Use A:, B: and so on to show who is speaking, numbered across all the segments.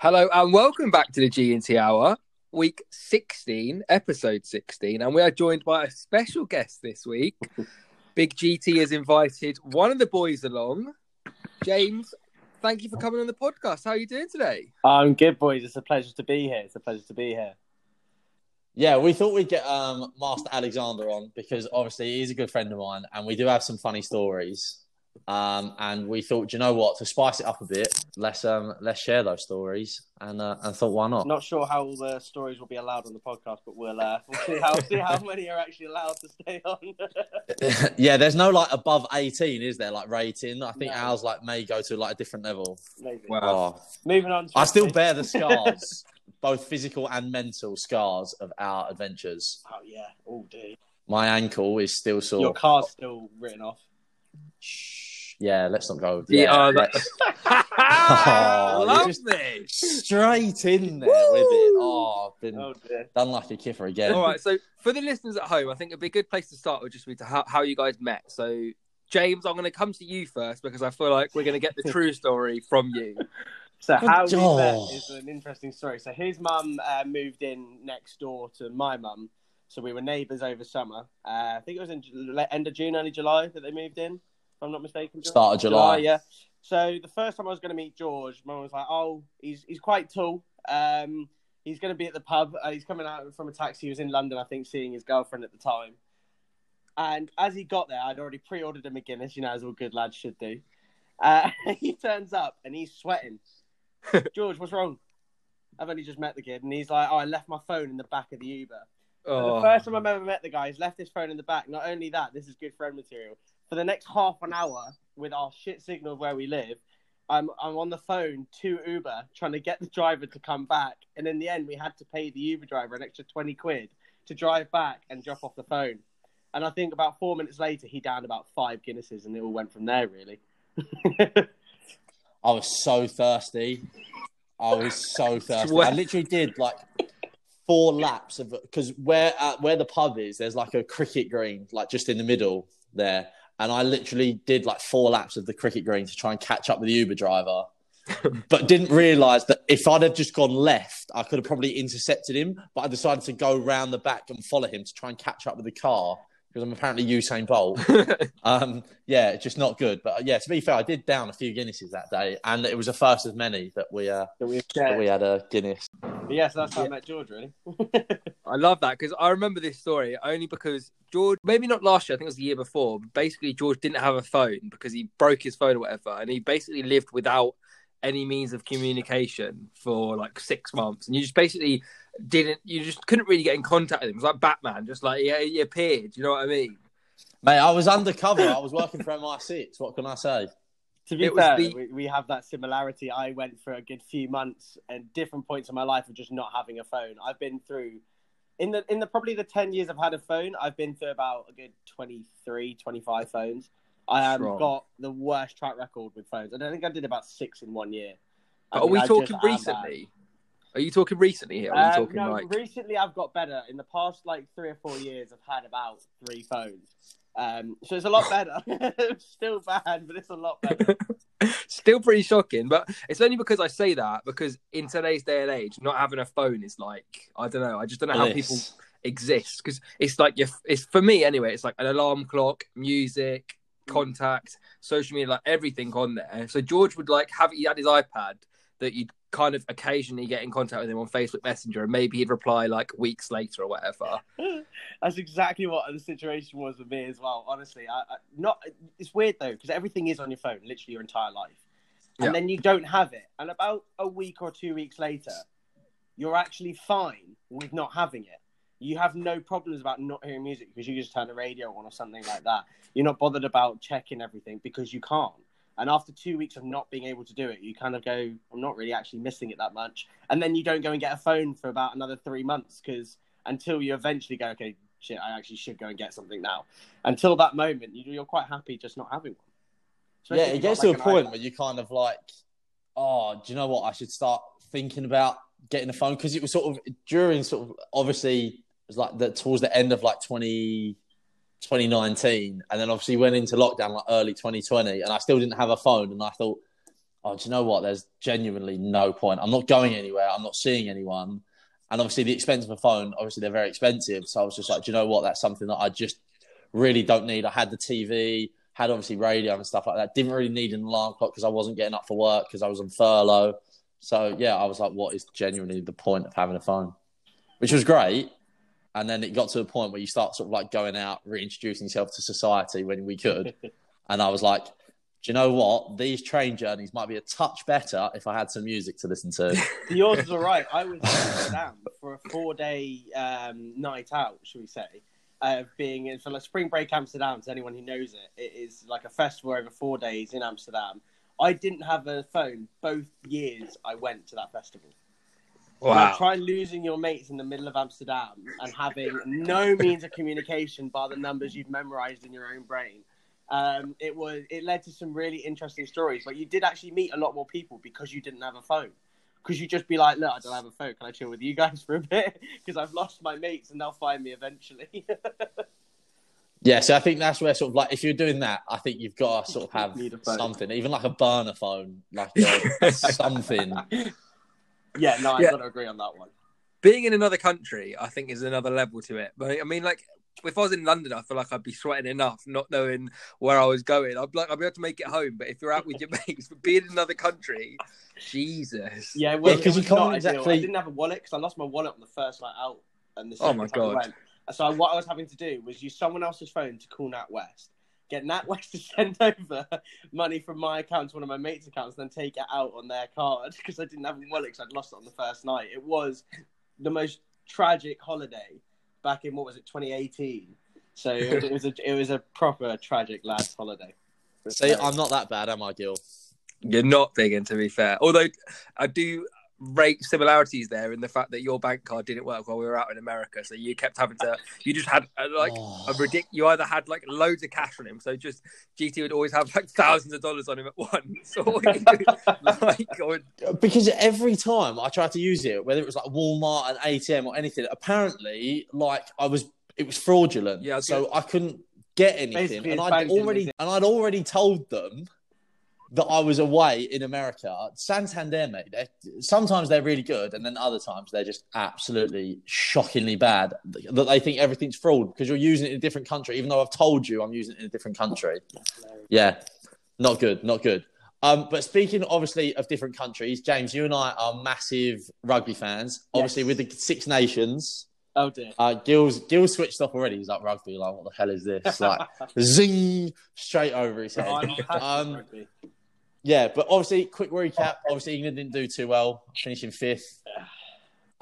A: Hello and welcome back to the G&T Hour, week 16, episode 16. And we are joined by a special guest this week. Big GT has invited one of the boys along. James, thank you for coming on the podcast. How are you doing today?
B: I'm good, boys. It's a pleasure to be here. It's a pleasure to be here.
C: Yeah, we thought we'd get um, Master Alexander on because obviously he's a good friend of mine, and we do have some funny stories. Um, and we thought, you know what, to spice it up a bit, let's um, let's share those stories, and uh, and thought, why not?
B: Not sure how all the stories will be allowed on the podcast, but we'll uh, we'll see how see how many are actually allowed to stay on.
C: yeah, there's no like above 18, is there? Like rating. I think
B: No.
C: ours like may go to like a different level.
B: Maybe.
A: Wow.
C: Oh,
B: Moving on.
C: I still bear the scars, both physical and mental scars of our adventures.
B: Oh yeah. Oh day.
C: My ankle is still sore.
B: Your car's still written off.
C: Shh. Yeah, let's not go.
A: Yeah,
C: Yeah,
A: uh,
C: let's-
A: I love
C: just-
A: this.
C: straight in there with it. Oh, I've been
B: Oh dear.
C: done like a kiffer again.
A: All right, so for the listeners at home, I think it'd be a good place to start would just be to how, how you guys met. So, James, I'm going to come to you first because I feel like we're going to get the true story from you.
B: So how we
C: Oh.
B: met is an interesting story. So his mum uh, moved in next door to my mum, so we were neighbours over summer. Uh, I think it was in end of June, early July that they moved in. If I'm not mistaken. George?
C: Start of July.
B: yeah. So the first time I was going to meet George, my mum was like, "Oh, he's he's quite tall. Um, he's going to be at the pub. Uh, he's coming out from a taxi. He was in London, I think, seeing his girlfriend at the time." And as he got there, I'd already pre-ordered him a Guinness, you know, as all good lads should do. Uh, he turns up and he's sweating. George, what's wrong? I've only just met the kid, and he's like, "Oh, I left my phone in the back of the Uber."
A: Oh,
B: The first time I've ever met the guy, he's left his phone in the back. Not only that, this is good friend material. For the next half an hour, with our shit signal where we live, I'm I'm on the phone to Uber trying to get the driver to come back, and in the end, we had to pay the Uber driver an extra twenty quid to drive back and drop off the phone. And I think about four minutes later, he downed about five Guinnesses, and it all went from there. Really.
C: I was so thirsty. I was so thirsty. I literally did like four laps of because where uh, where the pub is, there's like a cricket green, like just in the middle there, and I literally did like four laps of the cricket green to try and catch up with the Uber driver. but didn't realise that if I'd have just gone left, I could have probably intercepted him. But I decided to go round the back and follow him to try and catch up with the car because I'm apparently Usain Bolt. Um, yeah, just not good. But uh, yeah, to be fair, I did down a few Guinnesses that day, and it was a first of many that we uh,
B: That we've
C: that
B: shared.
C: we had a Guinness.
B: But yes, that's how I met George. Really.
A: I love that because I remember this story only because George, maybe not last year, I think it was the year before. But basically, George didn't have a phone because he broke his phone or whatever, and he basically lived without any means of communication for like six months, and you just basically didn't, you just couldn't really get in contact with him. It was like Batman, just like yeah, he appeared. You know what I mean?
C: Mate, I was undercover. I was working for MI6. What can I say?
B: To be
A: It
B: fair,
A: the-
B: we, we have that similarity. I went for a good few months and different points in my life of just not having a phone. I've been through in the in the probably the 10 years I've had a phone, I've been through about a good 23, 25 phones. I have
A: Strong.
B: got the worst track record with phones. I don't think I did about 6 in one year. I
A: But are
B: mean,
A: we
B: I
A: talking
B: am
A: recently? Are you talking recently here? Or are you
B: Um,
A: talking
B: no,
A: like?
B: recently I've got better. In the past like 3 or 4 years I've had about 3 phones. Um, so it's a lot better. still bad, but it's a lot better.
A: Still pretty shocking, but it's only because I say that because in today's day and age, not having a phone is like I don't know. I just don't know how people exist because it's like your, it's for me anyway. It's like an alarm clock, music, Mm. contact, social media, like everything on there. So George would like have he had his iPad that you'd kind of occasionally get in contact with him on Facebook Messenger, and maybe he'd reply like weeks later or whatever.
B: That's exactly what the situation was with me as well. Honestly, I, I not. It's weird though because everything is on your phone, literally your entire life, and
A: Yeah.
B: then you don't have it. And about a week or two weeks later, you're actually fine with not having it. You have no problems about not hearing music because you just turn the radio on or something like that. You're not bothered about checking everything because you can't. And after two weeks of not being able to do it, you kind of go, I'm not really actually missing it that much. And then you don't go and get a phone for about another three months because until you eventually go, okay, shit, I actually should go and get something now. Until that moment, you- you're quite happy just not having one. Especially
C: Yeah, it gets
B: got,
C: to a
B: like, an
C: point where you kind of like, oh, do you know what? I should start thinking about getting a phone because it was sort of during sort of obviously was like the towards the end of like 20, 2019, and then obviously went into lockdown like early 2020, and I still didn't have a phone, and I thought, oh, do you know what? There's genuinely no point. I'm not going anywhere. I'm not seeing anyone. And obviously, the expense of a phone, obviously, they're very expensive. So I was just like, do you know what? That's something that I just really don't need. I had the TV, had obviously radio and stuff like that. Didn't really need an alarm clock because I wasn't getting up for work because I was on furlough. So yeah, I was like, what is genuinely the point of having a phone? Which was great. And then it got to a point where you start sort of like going out, reintroducing yourself to society when we could. and I was like, do you know what? These train journeys might be a touch better if I had some music to listen to.
B: Yours was all right. I was in Amsterdam for a four day um, night out, should we say, of being in for like spring break Amsterdam. To anyone who knows it, it is like a festival over four days in Amsterdam. I didn't have a phone both years I went to that festival. Now, try losing your mates in the middle of Amsterdam and having no means of communication by the numbers you've memorized in your own brain. Um, it was it led to some really interesting stories. Like you did actually meet a lot more people because you didn't have a phone. Because you just be like, look, I don't have a phone. Can I chill with you guys for a bit? Because I've lost my mates and they'll find me eventually.
C: yeah, so I think that's where sort of like if you're doing that, I think you've got to sort of have
B: Need a phone.
C: something, even like a burner phone, like something.
B: Yeah, no, I've
A: Yeah.
B: got to agree on that one.
A: being in another country, I think, is another level to it. But I mean, like, if I was in London, I feel like I'd be sweating enough, not knowing where I was going. I'd be like, I'd be able to make it home. But if you're out with your mates, but being in another country, Jesus.
B: Yeah, well,
C: Yeah, 'cause
B: it
C: you can't
B: not ideal.
C: exactly-
B: I didn't have a wallet because I lost my wallet on the first night out, and the
A: Oh my
B: time I
A: God.
B: went. So what I was having to do was use someone else's phone to call NatWest, get NatWest to send over money from my account to one of my mates' accounts, and then take it out on their card because I didn't have a wallet because I'd lost it on the first night. It was the most tragic holiday back in what was it, 2018. So it was, a it was a proper tragic lads holiday.
C: See, I'm not that bad, am I, Gil?
A: You're not digging, to be fair. Although I do rate similarities there in the fact that your bank card didn't work while we were out in America, so you kept having to. You just had uh, like
C: Oh.
A: a ridic. You either had like loads of cash on him, so just GT would always have like thousands of dollars on him at once. Or you could, like, or,
C: because every time I tried to use it, whether it was like Walmart, and ATM, or anything, apparently, like I was, it was fraudulent.
A: Yeah, I was
C: so
A: gonna-
C: I couldn't get anything,
B: Basically,
C: and I'd already and I'd already told them that I was away in America. Santander, mate. They're, sometimes they're really good, and then other times they're just absolutely shockingly bad. That they think everything's fraud because you're using it in a different country, even though I've told you I'm using it in a different country. Yeah, not good, not good. Um, but speaking obviously of different countries, James, you and I are massive rugby fans. Obviously,
B: Yes.
C: with the Six Nations,
B: Oh dear.
C: uh, Gil's Gil's switched off already. He's like rugby, like what the hell is this? Like zing straight over his head.
B: I'm
C: Um,
B: rugby.
C: Yeah, but obviously, quick recap. Obviously, England didn't do too well, finishing fifth.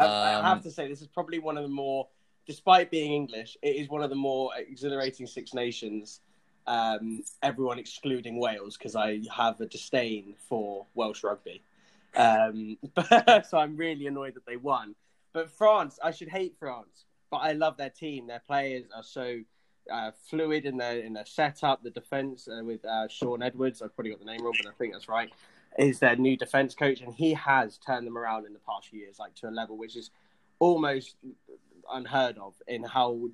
B: I, I
C: Um,
B: have to say, this is probably one of the more, despite being English, it is one of the more exhilarating Six Nations. Um, everyone excluding Wales because I have a disdain for Welsh rugby. Um, but, so I'm really annoyed that they won. But France, I should hate France, but I love their team. Their players are so uh, fluid in their in their setup. The defense uh, with uh, Shaun Edwards, I've probably got the name wrong, but I think that's right. Is their new defense coach, and he has turned them around in the past few years, like to a level which is almost unheard of in how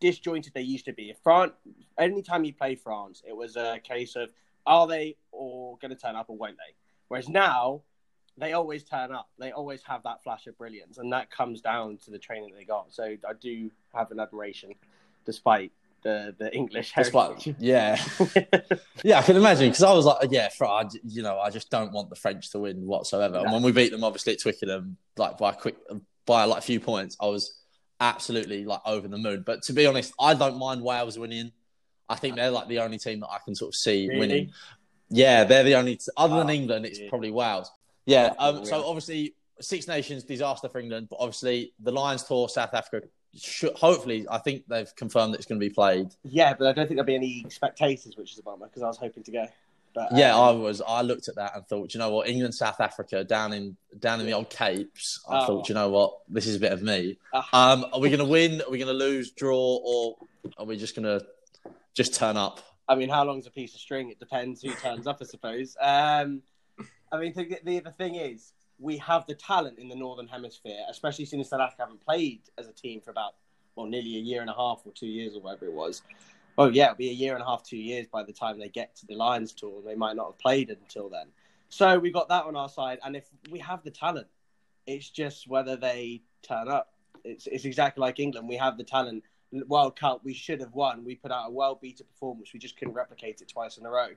B: disjointed they used to be. If France, anytime you play France, it was a case of are they all going to turn up or won't they? Whereas now, they always turn up. They always have that flash of brilliance, and that comes down to the training they got. So I do have an admiration, despite the the English
C: Despite,
B: heritage.
C: yeah, yeah, I can imagine because I was like, yeah, for I, you know, I just don't want the French to win whatsoever. And when we beat them, obviously at Twickenham, like by a quick, by like a few points, I was absolutely like over the moon. But to be honest, I don't mind Wales winning. I think they're like the only team that I can sort of see
B: Really?
C: winning. Yeah, they're the only. T- other than
B: Oh,
C: England, it's
B: yeah.
C: probably Wales. Yeah. Um, so obviously, Six Nations disaster for England, but obviously the Lions tour South Africa. Should, hopefully, I think they've confirmed that it's going to be played.
B: Yeah, but I don't think there'll be any spectators, which is a bummer because I was hoping to go. But
C: Yeah, I
B: um,
C: was. I looked at that and thought, you know what, England, South Africa, down in down in the old Capes. I
B: Oh.
C: thought, you know what, this is a bit of me.
B: ah,
C: Um, are we going to win? Are we going to lose, draw, or are we just going to just turn up?
B: I mean, how long's a piece of string? It depends who turns up, I suppose. Um, I mean, the, the the thing is, we have the talent in the northern hemisphere, especially since South Africa haven't played as a team for about well, nearly a year and a half or two years or whatever it was. Oh yeah, it'll be a year and a half, two years by the time they get to the Lions tour. They might not have played until then. So we've got that on our side, and if we have the talent, it's just whether they turn up. It's it's exactly like England. We have the talent. World Cup, we should have won. We put out a well beater performance. We just couldn't replicate it twice in a row.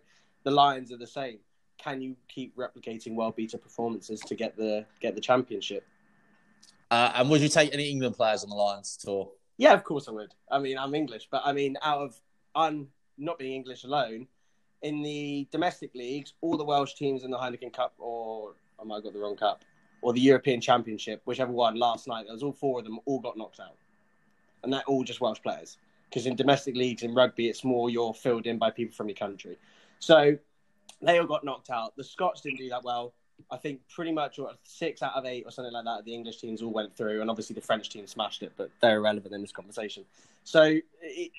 B: The Lions are the same. Can you keep replicating well beater performances to get the get the championship?
C: Uh, and would you take any England players on the Lions tour?
B: Yeah, of course I would. I mean, I'm English, but I mean, out of I'm not being English alone, in the domestic leagues, all the Welsh teams in the Heineken Cup, or I might have got the wrong cup, or the European Championship, whichever one last night, there was all four of them all got knocked out, and they're all just Welsh players. Because in domestic leagues in rugby, it's more you're filled in by people from your country. So they all got knocked out. The Scots didn't do that well. I think pretty much six out of eight or something like that. The English teams all went through, and obviously the French team smashed it, but they're irrelevant in this conversation. So, it,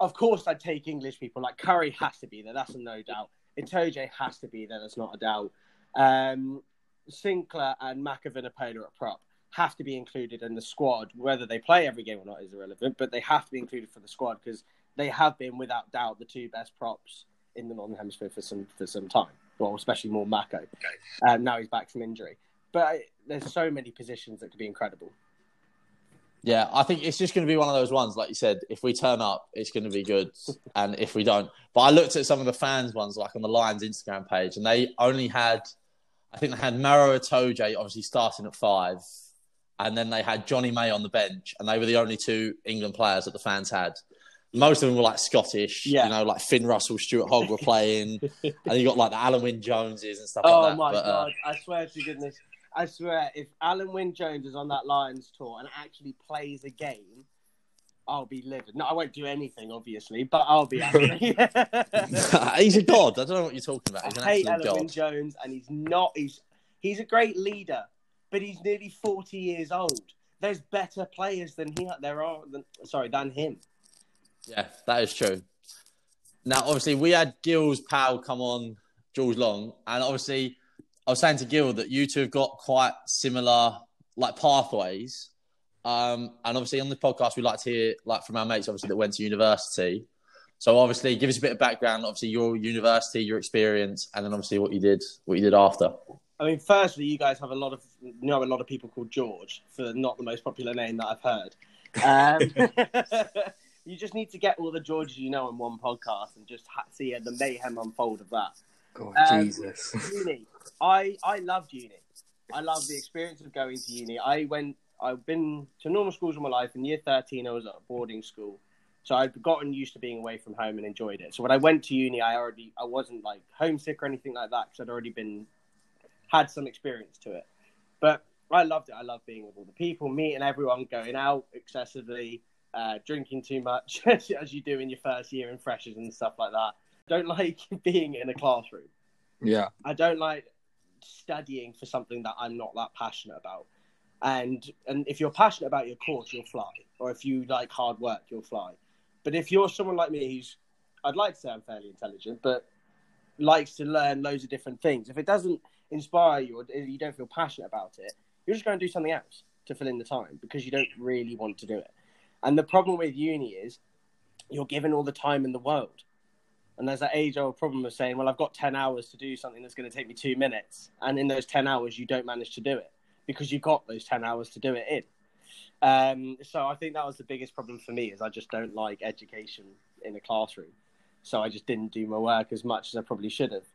B: of course, I'd take English people. Like Curry has to be there. That's a no doubt. Itoje has to be there. That's not a doubt. Um, Sinckler and Mako Vunipola at prop have to be included in the squad. Whether they play every game or not is irrelevant, but they have to be included for the squad because they have been, without doubt, the two best props in the Northern Hemisphere for some for some time. Well, especially more Mako. Um, now he's back from injury, but there's so many positions that could be incredible.
C: Yeah, I think it's just going to be one of those ones, like you said. If we turn up, it's going to be good, and if we don't, but I looked at some of the fans ones, like on the Lions Instagram page, and they only had, I think they had Maro Itoje obviously starting at five, and then they had Jonny May on the bench, and they were the only two England players that the fans had. Most of them were like Scottish,
B: Yeah.
C: you know, like Finn Russell, Stuart Hogg were playing, and you got like the Alun Wyn Joneses and stuff
B: Oh
C: like that.
B: my
C: But, uh,
B: god! I swear to goodness, I swear, if Alun Wyn Jones is on that Lions tour and actually plays a game, I'll be livid. No, I won't do anything, obviously, but I'll be angry.
C: he's a god. I don't know what you're talking about. He's an
B: I hate Alun
C: Wyn.
B: Jones, and he's not. He's he's a great leader, but he's nearly forty years old. There's better players than he there are than sorry than him.
C: Yeah, that is true. Now, obviously, we had Gil's pal come on, Jules Long, and obviously, I was saying to Gil that you two have got quite similar like pathways. Um, and obviously, on the podcast, we like to hear like from our mates, obviously that went to university. So, obviously, give us a bit of background. Obviously, your university, your experience, and then obviously what you did, what you did after.
B: I mean, firstly, you guys have a lot of you know a lot of people called George for not the most popular name that I've heard. Um, you just need to get all the Georges you know in one podcast and just ha- see the mayhem unfold of that.
A: God,
B: Um,
A: Jesus.
B: uni. I I loved uni. I loved the experience of going to uni. I went. I've been to normal schools all my life. In year thirteen, I was at a boarding school, so I'd gotten used to being away from home and enjoyed it. So when I went to uni, I already I wasn't like homesick or anything like that because I'd already been had some experience to it. But I loved it. I loved being with all the people, meeting everyone, going out excessively, uh, drinking too much, as you do in your first year in freshers and stuff like that. Don't like being in a classroom.
A: Yeah.
B: I don't like studying for something that I'm not that passionate about. And and if you're passionate about your course, you'll fly. Or if you like hard work, you'll fly. But if you're someone like me who's I'd like to say I'm fairly intelligent, but likes to learn loads of different things, if it doesn't inspire you or you don't feel passionate about it, you're just going to do something else to fill in the time because you don't really want to do it. And the problem with uni is you're given all the time in the world. And there's that age old problem of saying, well, I've got 10 hours to do something that's going to take me two minutes. And in those 10 hours, you don't manage to do it because you've got those 10 hours to do it in. Um, so I think that was the biggest problem for me is I just don't like education in a classroom. So I just didn't do my work as much as I probably should have.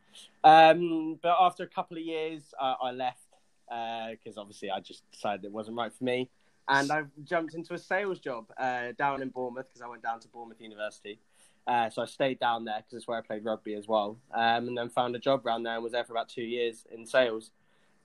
B: Um, but after a couple of years, uh, I left because obviously I just decided it wasn't right for me. And I jumped into a sales job uh, down in Bournemouth because I went down to Bournemouth University. Uh, so I stayed down there because it's where I played rugby as well. Um, and then found a job around there and was there for about two years in sales,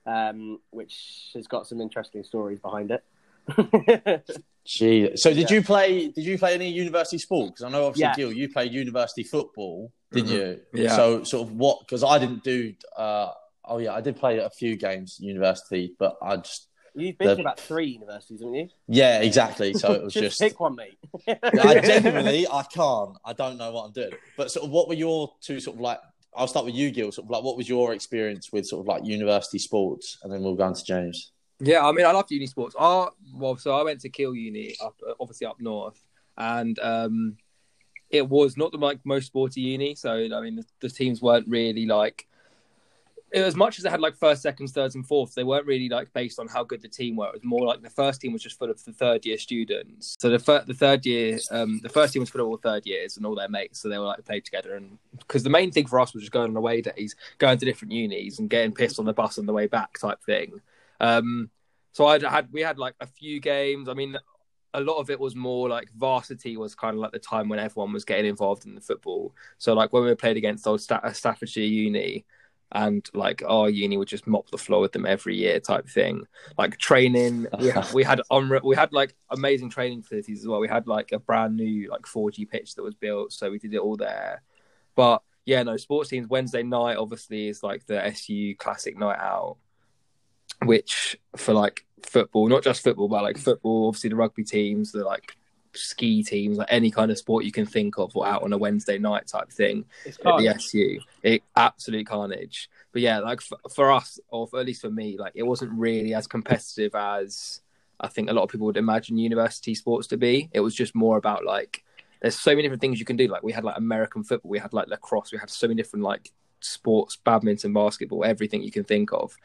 B: um, which has got some interesting stories behind it.
C: Gee. So did
B: Yeah.
C: you play? Did you play any university sport? Because I know obviously
B: Yeah.
C: Gil, you played university football, didn't
A: Mhm.
C: you?
A: Yeah.
C: So sort of what? Because I didn't do. Uh, oh yeah, I did play a few games at university, but I just
B: You've been
C: The-
B: to about three universities, haven't you?
C: yeah, exactly. So it was
B: just,
C: just.
B: pick one, mate.
C: I genuinely, I can't. I don't know what I'm doing. But sort of, what were your two sort of like? I'll start with you, Gil. Sort of like, what was your experience with sort of like university sports, and then we'll go on to James.
A: Yeah, I mean, I loved uni sports. I, well, so I went to Keele Uni, up, obviously up north, and um, it was not the like most sporty uni. So I mean, the, the teams weren't really like as much as they had like first, seconds, thirds, and fourths, they weren't really like based on how good the team were. It was more like the first team was just full of the third year students. So the fir- the third year, um, the first team was full of all third years and all their mates. So they were like played together. And because the main thing for us was just going on away days, going to different unis and getting pissed on the bus on the way back type thing. Um, so I had we had like a few games. I mean, a lot of it was more like varsity was kind of like the time when everyone was getting involved in the football. So like when we played against old Staffordshire Uni and like our uni would just mop the floor with them every year type thing. Like training we had, we had we had like amazing training facilities as well. We had like a brand new like 4g pitch that was built so we did it all there. But yeah no sports teams wednesday night obviously is like the su classic night out which for like football not just football but like football obviously the rugby teams the like ski teams, like any kind of sport you can think of, or out on a Wednesday night type thing at the SU. It absolute carnage. But yeah, like for, for us, or for, at least for me, like it wasn't really as competitive as I think a lot of people would imagine university sports to be. It was just more about like there's so many different things you can do. Like we had like American football, we had like lacrosse, we had so many different like sports, badminton, basketball, everything you can think of.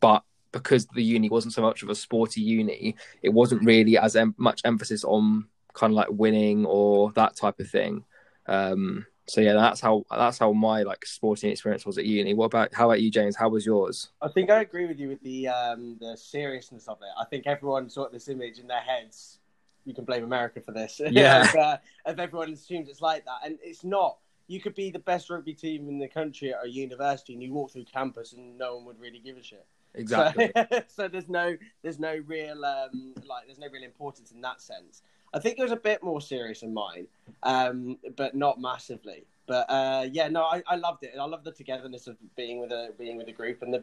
A: But because the uni wasn't so much of a sporty uni, it wasn't really as em- much emphasis on kind of like winning or that type of thing. Um, so yeah, that's how that's how my like sporting experience was at uni. What about how about you, James? How was yours?
B: I think I agree with you with the um, the seriousness of it. I think everyone saw this image in their heads. You can blame America for this.
A: Yeah,
B: if, uh, if everyone assumes it's like that, and it's not. You could be the best rugby team in the country at a university, and you walk through campus, and no one would really give a shit.
A: Exactly.
B: So, so there's no there's no real um, like there's no real importance in that sense. I think it was a bit more serious than mine, um, but not massively. But uh, yeah, no, I, I loved it. I love the togetherness of being with a being with a group, and the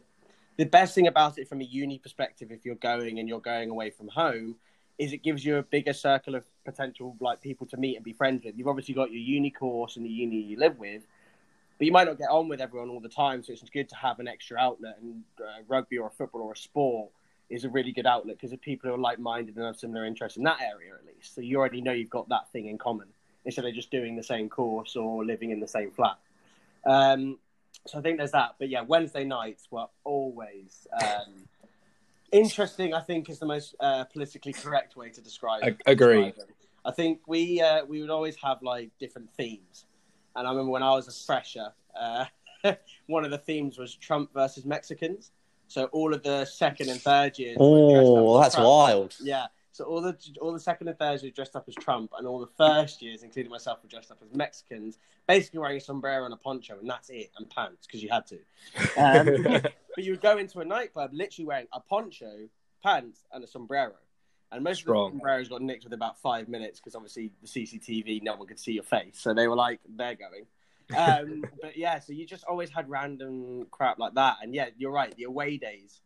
B: the best thing about it from a uni perspective, if you're going and you're going away from home, is it gives you a bigger circle of potential like people to meet and be friends with. You've obviously got your uni course and the uni you live with, but you might not get on with everyone all the time. So it's good to have an extra outlet, and uh, rugby or football or a sport is a really good outlet because if people who are like-minded and have similar interests in that area at least, so you already know you've got that thing in common instead of just doing the same course or living in the same flat. Um, so I think there's that. But yeah, Wednesday nights were always um, interesting. I think is the most uh, politically correct way to describe.
A: I agree.
B: Describe I think we uh, we would always have like different themes, and I remember when I was a fresher, uh, one of the themes was Trump versus Mexicans. So all of the second and third years.
C: Oh, that's Trump. wild.
B: Yeah. So all the all the second and third years were dressed up as Trump, and all the first years, including myself, were dressed up as Mexicans, basically wearing a sombrero and a poncho, and that's it, and pants because you had to. Um, but you would go into a nightclub literally wearing a poncho, pants, and a sombrero. And most Strong. of the sombreros got nicked within about five minutes because obviously the CCTV, no one could see your face, so they were like, they're going um, but yeah, so you just always had random crap like that. And yeah, you're right. The away days,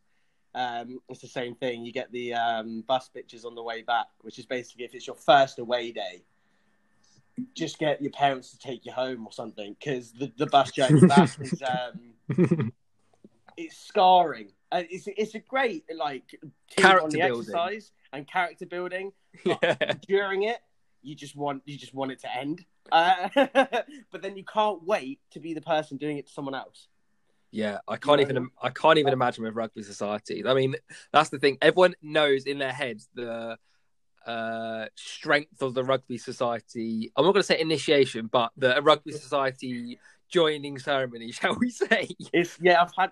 B: um, it's the same thing. You get the um, bus pictures on the way back, which is basically if it's your first away day, just get your parents to take you home or something because the, the bus journey back is um, it's scarring. Uh, it's it's a great like
A: character
B: on the
A: building.
B: exercise and character building.
A: Yeah.
B: During it, you just want you just want it to end. Uh, but then you can't wait to be the person doing it to someone else.
A: Yeah, I can't even I can't even imagine with rugby society. I mean, that's the thing. Everyone knows in their heads the uh, strength of the rugby society. I'm not going to say initiation, but the rugby society joining ceremony, shall we say?
B: It's, yeah, I've had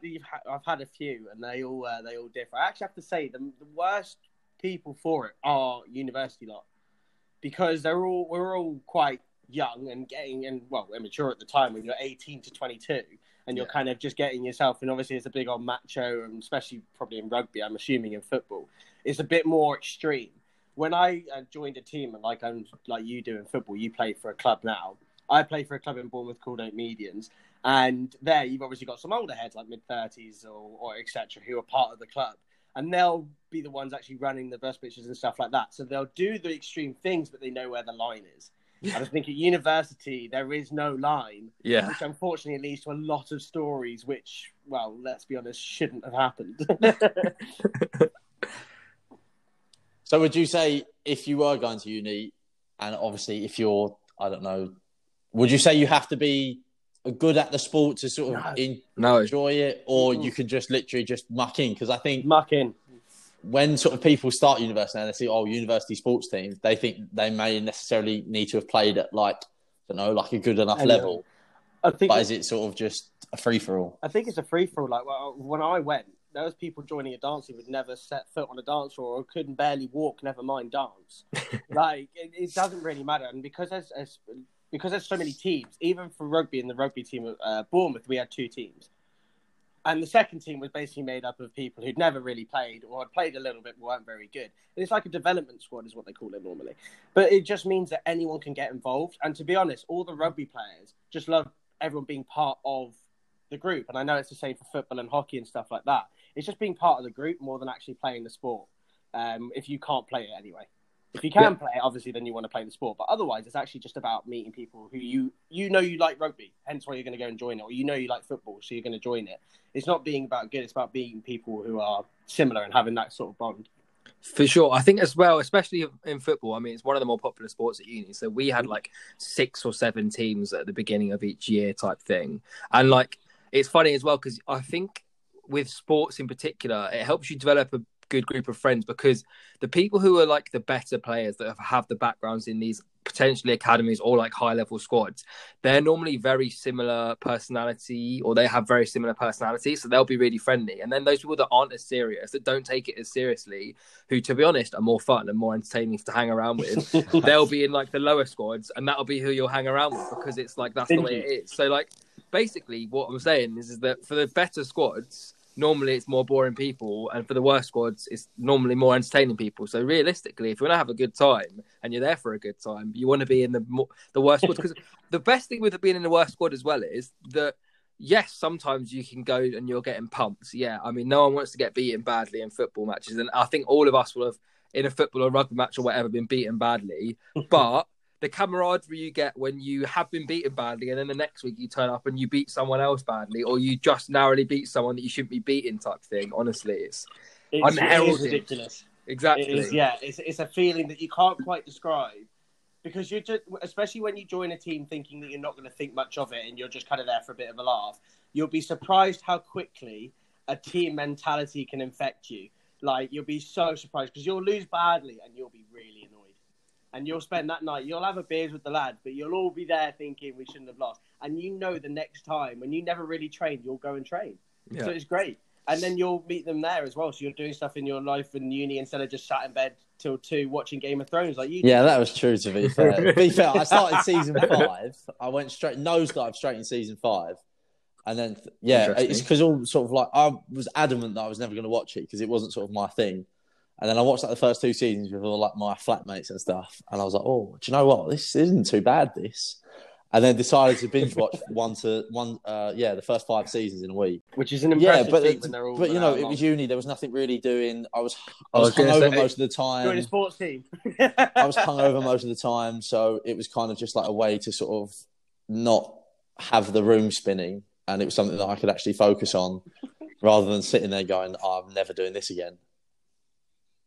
B: I've had a few, and they all uh, they all differ. I actually have to say the, the worst people for it are university lot because they're all we're all quite young and getting and well immature at the time when you're 18 to 22 and you're yeah. kind of just getting yourself and obviously it's a big old macho and especially probably in rugby i'm assuming in football it's a bit more extreme. When i uh, joined a team and like i'm like you do in football you play for a club now. I play for a club in bournemouth called Oakmeadians and there you've obviously got some older heads like mid 30s or, or etc who are part of the club. And they'll be the ones actually running the bus pitches and stuff like that. So they'll do the extreme things but they know where the line is I just think at university there is no line,
A: yeah,
B: which unfortunately leads to a lot of stories which, well, let's be honest, shouldn't have happened.
C: so, would you say if you were going to uni, and obviously if you're, I don't know, would you say you have to be good at the sport to sort of
B: No.
C: en-
A: No,
C: enjoy it, or
B: Mm.
C: you can just literally just muck in. Because I think
B: Muck in.
C: When sort of people start university and they see oh university sports teams, they think they may necessarily need to have played at like I don't know like a good enough level.
B: I think
C: But is it sort of just a free for all?
B: I think it's a free for all. Like well, when I went, there was people joining a dance who would never set foot on a dance floor or couldn't barely walk, never mind dance. like it, it doesn't really matter, and because there's, there's because there's so many teams, even for rugby in the rugby team at uh, Bournemouth, we had two teams, and the second team was basically made up of people who'd never really played or had played a little bit but weren't very good. And it's like a development squad, is what they call it normally. But it just means that anyone can get involved. And to be honest, all the rugby players just love everyone being part of the group. And I know it's the same for football and hockey and stuff like that. It's just being part of the group more than actually playing the sport. Um, if you can't play it anyway. If you can
A: Yeah.
B: play it, obviously, then you want to play the sport. But otherwise, it's actually just about meeting people who you you know you like rugby, hence why you're going to go and join it, or you know you like football, so you're going to join it. It's not being about good; it's about being people who are similar and having that sort of bond.
A: For sure. I think as well, especially in football, I mean, it's one of the more popular sports at uni. So we had mm. like six or seven teams at the beginning of each year type thing. And like, it's funny as well because I think with sports in particular, it helps you develop a good group of friends because the people who are like the better players that have, have the backgrounds in these potentially academies or like high level squads, they're normally very similar personality or they have very similar personality. So they'll be really friendly. And then those people that aren't as serious, that don't take it as seriously, who to be honest are more fun and more entertaining to hang around with, they'll be in like the lower squads and that'll be who you'll hang around with because it's like that's the way it is. So like basically what I'm saying is, is that for the better squads, normally it's more boring people, and for the worst squads, it's normally more entertaining people. So realistically, if you want to have a good time and you're there for a good time, you want to be in the mo- the worst squad because the best thing with being in the worst squad as well is that yes, sometimes you can go and you're getting pumped. Yeah, I mean, no one wants to get beaten badly in football matches, and I think all of us will have in a football or rugby match or whatever been beaten badly, but the camaraderie you get when you have been beaten badly and then the next week you turn up and you beat someone else badly or you just narrowly beat someone that you shouldn't be beating type thing honestly it's
B: It's, it is ridiculous.
A: exactly
B: It is, yeah. It's, it's a feeling that you can't quite describe because you're just, especially when you join a team thinking that you're not going to think much of it and you're just kind of there for a bit of a laugh. You'll be surprised how quickly a team mentality can infect you. Like you'll be so surprised because you'll lose badly and you'll be really annoyed. And you'll spend that night. You'll have a beers with the lads, but you'll all be there thinking we shouldn't have lost. And you know the next time when you never really trained, you'll go and train.
A: yeah.
B: So it's great. And then you'll meet them there as well. So you're doing stuff in your life in uni instead of just sat in bed till two watching Game of Thrones like you.
C: Yeah, that was true. To be fair, to be fair, I started season five. I went straight nosedive straight in season five, and then yeah, it's because all sort of like I was adamant that I was never going to watch it because it wasn't sort of my thing. And then I watched like the first two seasons with all like my flatmates and stuff, and I was like, oh, do you know what? This isn't too bad. This, and then decided to binge watch one to one. Uh, yeah, the first five seasons in a week.
B: which is an
C: Yeah,
B: impressive
C: but
B: feat when they're all.
C: but you know, it
B: long.
C: was uni. There was nothing really doing. I was I
A: I
C: was,
A: was gonna
C: hungover
A: say-
C: most of the time.
B: You're in a sports team.
C: I was hungover most of the time, so it was kind of just like a way to sort of not have the room spinning, and it was something that I could actually focus on, rather than sitting there going, oh, "I'm never doing this again."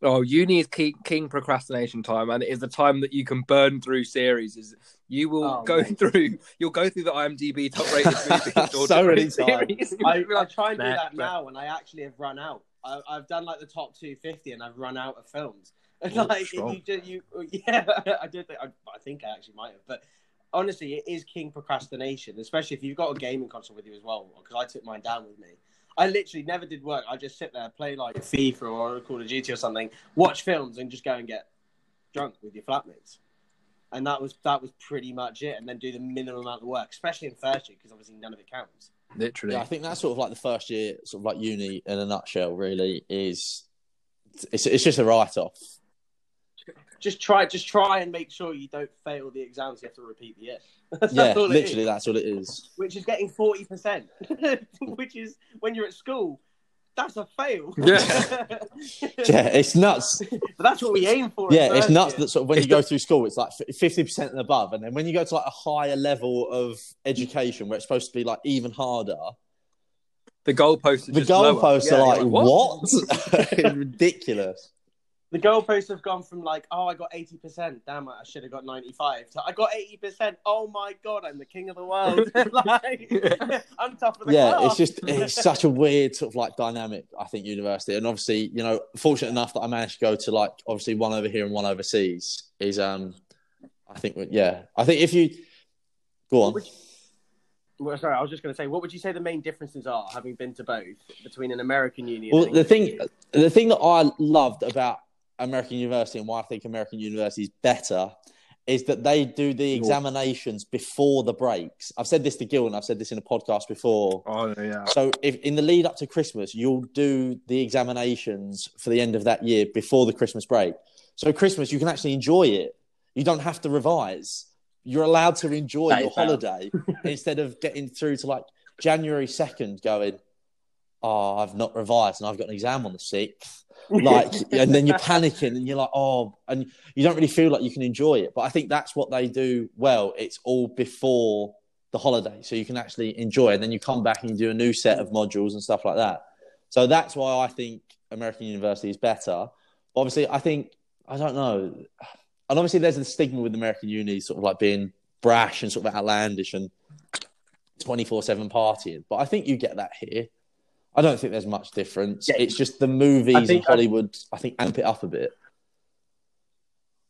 A: Oh uni is king, king procrastination time and it is the time that you can burn through series is you will
B: Oh,
A: go
B: mate.
A: through you'll go through the imdb top rated movies
C: So many
A: series,
B: I,
A: you'll
B: I try and do that
A: nah."
B: now, and I actually have run out. I, I've done like the top 250, and I've run out of films.
A: Oh,
B: like you, just, you, yeah, I did. Think, I, I think I actually might have, but honestly, it is king procrastination, especially if you've got a gaming console with you as well. Because I took mine down with me. I literally never did work. I just sit there, play like FIFA or Call of Duty or something, watch films, and just go and get drunk with your flatmates. And that was that was pretty much it. And then do the minimum amount of work, especially in first year, because obviously none of it counts.
A: literally
C: Yeah, I think that's sort of like the first year, sort of like uni in a nutshell. Really, is it's it's just a write off.
B: Just try just try and make sure you don't fail the exams you have to repeat the year That's
C: Yeah,
B: all
C: literally,
B: is.
C: that's what it is.
B: which is getting 40% which is when you're at school that's a fail
A: Yeah.
C: Yeah, it's nuts.
B: but that's what we aim for
C: Yeah, it's nuts
B: year.
C: that sort of when you go through school, it's like fifty percent and above, and then when you go to like a higher level of education where it's supposed to be like even harder,
A: the goalposts are
C: the
A: just lower.
C: goalposts
A: Yeah,
C: are like
A: you're
C: what? Ridiculous.
B: The goalposts have gone from like, oh, I got eighty percent. Damn it, I should have got ninety-five. To I got eighty percent. Oh my god, I'm the king of the world. like, I'm top of the
C: yeah,
B: class.
C: it's just it's such a weird sort of like dynamic. I think university, and obviously, you know, fortunate enough that I managed to go to like obviously one over here and one overseas is um, I think yeah, I think if you go on,
B: Which- Well, sorry, I was just going to say, what would you say the main differences are, having been to both, between an American uni? and
C: well, the thing the thing that I loved about American University and why I think American University is better is that they do the examinations before the breaks. I've said this to Gil and I've said this in a podcast before.
A: Oh yeah.
C: So if in the lead up to Christmas, you'll do the examinations for the end of that year before the Christmas break. So Christmas, you can actually enjoy it. You don't have to revise. You're allowed to enjoy
B: That
C: your holiday instead of getting through to like January second, going, "Oh, I've not revised and I've got an exam on the sixth. Like, and then you're panicking and you're like, "Oh," and you don't really feel like you can enjoy it. But I think that's what they do well. It's all before the holiday, so you can actually enjoy it. And then you come back and you do a new set of modules and stuff like that. So that's why I think American University is better. Obviously, I think I don't know, and obviously there's the stigma with American uni, sort of like being brash and sort of outlandish and twenty four seven partying. But I think you get that here. I don't think there's much difference.
B: Yeah.
C: It's just the movies
B: I think-
C: and Hollywood. I think amp it up a bit.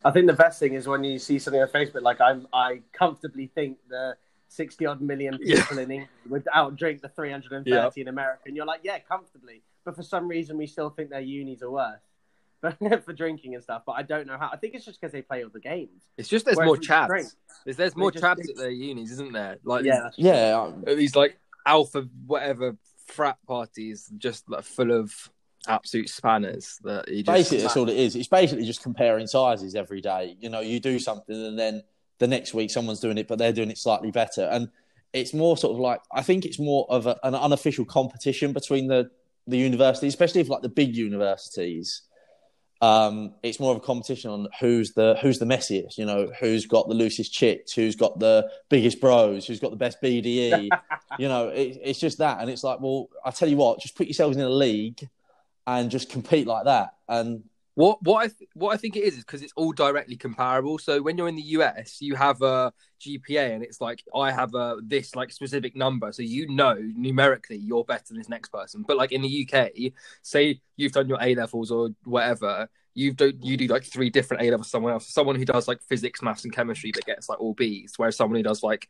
B: I think the best thing is when you see something on Facebook, like I'm, I comfortably think the 60 odd million
A: Yeah.
B: people in England would outdrink the 330
A: Yeah.
B: in America. And you're like, yeah, comfortably. But for some reason, we still think their unis are worse for drinking and stuff. But I don't know how. I think it's just because they play all the games.
A: It's just there's
B: Whereas
A: more
B: with
A: chavs.
B: drink-
A: There's, there's more
B: just-
A: chavs at their unis, isn't there? Like
B: Yeah,
C: Yeah, um,
A: these like alpha whatever frat parties, just like full of absolute spanners that you just
C: basically that's all it is. It's basically just comparing sizes every day. You know, you do something and then the next week someone's doing it, but they're doing it slightly better. And it's more sort of like I think it's more of a, an unofficial competition between the the universities, especially if like the big universities. Um, it's more of a competition on who's the who's the messiest. You know, who's got the loosest chicks, who's got the biggest bros, who's got the best BDE. you know, it, it's just that, and it's like, well, I tell you what, just put yourselves in a league and just compete like that. And
A: What what I th- what I think it is is because it's all directly comparable. So when you're in the US, you have a GPA, and it's like I have a this like specific number, so you know numerically you're better than this next person. But like in the UK, say you've done your A levels or whatever, you do you do like three different A levels. Someone else, someone who does like physics, maths, and chemistry that gets like all Bs, whereas someone who does like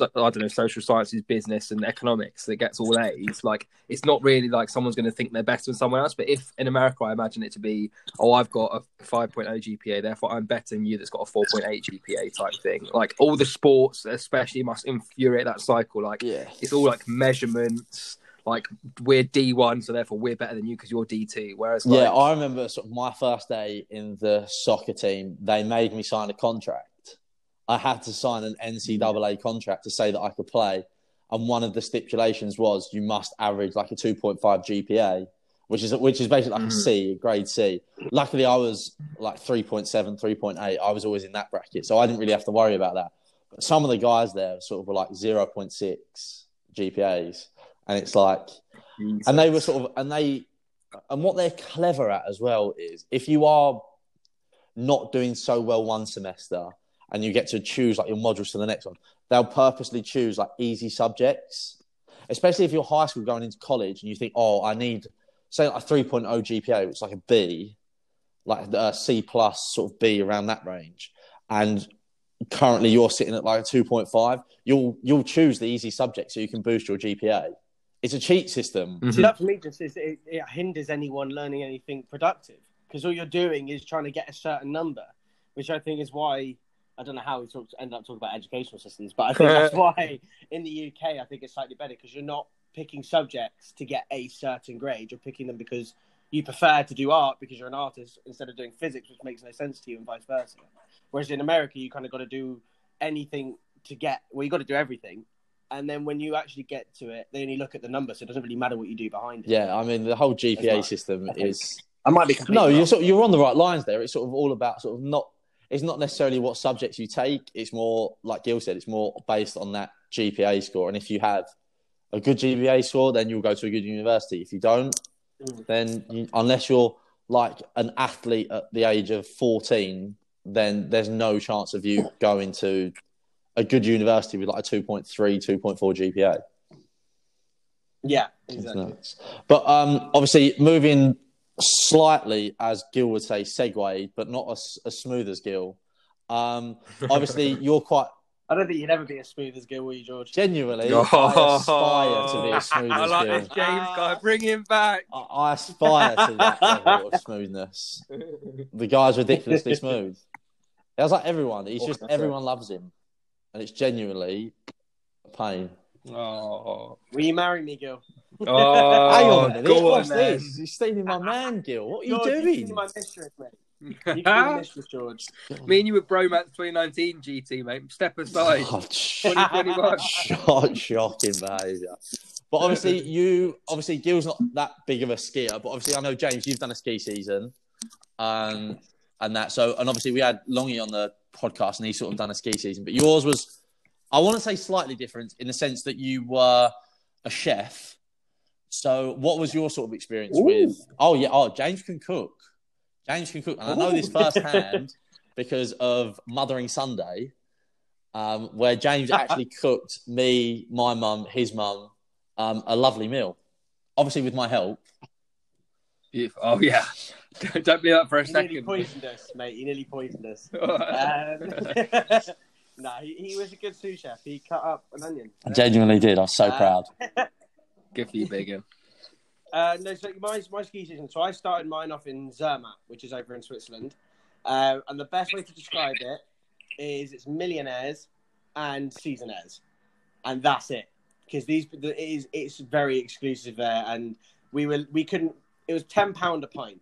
A: I don't know social sciences, business, and economics that gets all A's. Like it's not really like someone's going to think they're better than someone else. But if in America, I imagine it to be oh, I've got a 5.0 GPA, therefore I'm better than you that's got a 4.8 GPA type thing. Like all the sports, especially, must infuriate that cycle. Like
C: yeah,
A: it's all like measurements. Like we're D1, so therefore we're better than you because you're D2. Whereas, like,
C: Yeah, I remember sort of my first day in the soccer team, they made me sign a contract. I had to sign an NCAA contract to say that I could play. And one of the stipulations was you must average like a 2.5 GPA, which is which is basically like a
A: Mhm.
C: C, a grade C. Luckily, I was like 3.7, 3.8. I was always in that bracket, so I didn't really have to worry about that. Some of the guys there sort of were like 0.6 GPAs. And it's like, and they were sort of and they and what they're clever at as well is if you are not doing so well one semester and you get to choose like your modules for the next one they'll purposely choose like easy subjects especially if you're high school going into college and you think oh i need say like a 3.0 gpa which is like a b like a c plus sort of b around that range and currently you're sitting at like a 2.5 you'll you'll choose the easy subject so you can boost your gpa it's a cheat system
A: Mhm.
B: See, that for me just is it, it hinders anyone learning anything productive because all you're doing is trying to get a certain number, which I think is why I don't know how we talk, end up talking about educational systems, but I think that's why in the UK I think it's slightly better because you're not picking subjects to get a certain grade. You're picking them because you prefer to do art because you're an artist instead of doing physics, which makes no sense to you, and vice versa. Whereas in America, you kind of got to do anything to get. Well, you got to do everything, and then when you actually get to it, they only look at the number, so it doesn't really matter what you do behind it.
C: Yeah, I mean the whole GPA
B: right,
C: system
B: I
C: is
B: I might be
C: no, you're sort of, you're on the right lines there. It's sort of all about sort of not. It's not necessarily what subjects you take. It's more like Gil said. It's more based on that GPA score. And if you have a good GPA score, then you'll go to a good university. If you don't,
B: Mm.
C: then you, unless you're like an athlete at the age of 14, then there's no chance of you going to a good university with like a 2.3, 2.4 GPA.
B: Yeah, exactly.
C: But um, obviously, moving slightly, as Gil would say, segue, but not as, as smooth as Gil. Um, obviously, you're quite
B: I don't think you'd ever be as smooth as Gil, will you, George?
C: genuinely.
A: Oh.
C: I aspire to be as smooth
A: I
C: as
A: like
C: Gil.
A: this James guy. Bring him back.
C: I, I aspire to that level of smoothness. The guy's ridiculously smooth. It like everyone. He's just everyone loves him, and it's genuinely a pain.
A: Oh,
B: Will you marry me, Gil?
A: oh
C: Hang on a minute.
A: go
C: What's
A: on, then.
C: this? You're stealing my man, Gil. What are you
B: George, You
C: doing?
B: can be my mistress, mate. You can be my mistress, George.
A: Me and you were bromance 2019 GT, mate. Step aside.
C: Oh, sh-
A: 2021.
C: Shock, shocking behaviour. But obviously, you obviously Gil's not that big of a skier. But obviously, I know James, you've done a ski season, um, and that. So, and obviously, we had Longy on the podcast, and he sort of done a ski season. But yours was, I want to say, slightly different in the sense that you were a chef. So, what was your sort of experience
B: Ooh.
C: with? Oh yeah, oh James can cook. James can cook, and I know this firsthand because of Mothering Sunday, um, where James actually cooked me, my mum, his mum, um, a lovely meal. Obviously, with my help.
A: Beautiful. Oh yeah. Don't, don't be up for a
B: He nearly poisoned us, mate. He nearly poisoned us. Um, no, he, he was a good sous chef. He cut up an onion.
C: I genuinely did. I was so
B: Uh,
C: proud.
A: Good for you, Biggin.
B: Uh, no, so my, my ski season. So I started mine off in Zermatt, which is over in Switzerland. Uh, and the best way to describe it is it's millionaires and seasonaires, and that's it. Because these it is it's very exclusive there, and we were we couldn't. It was ten pound a pint.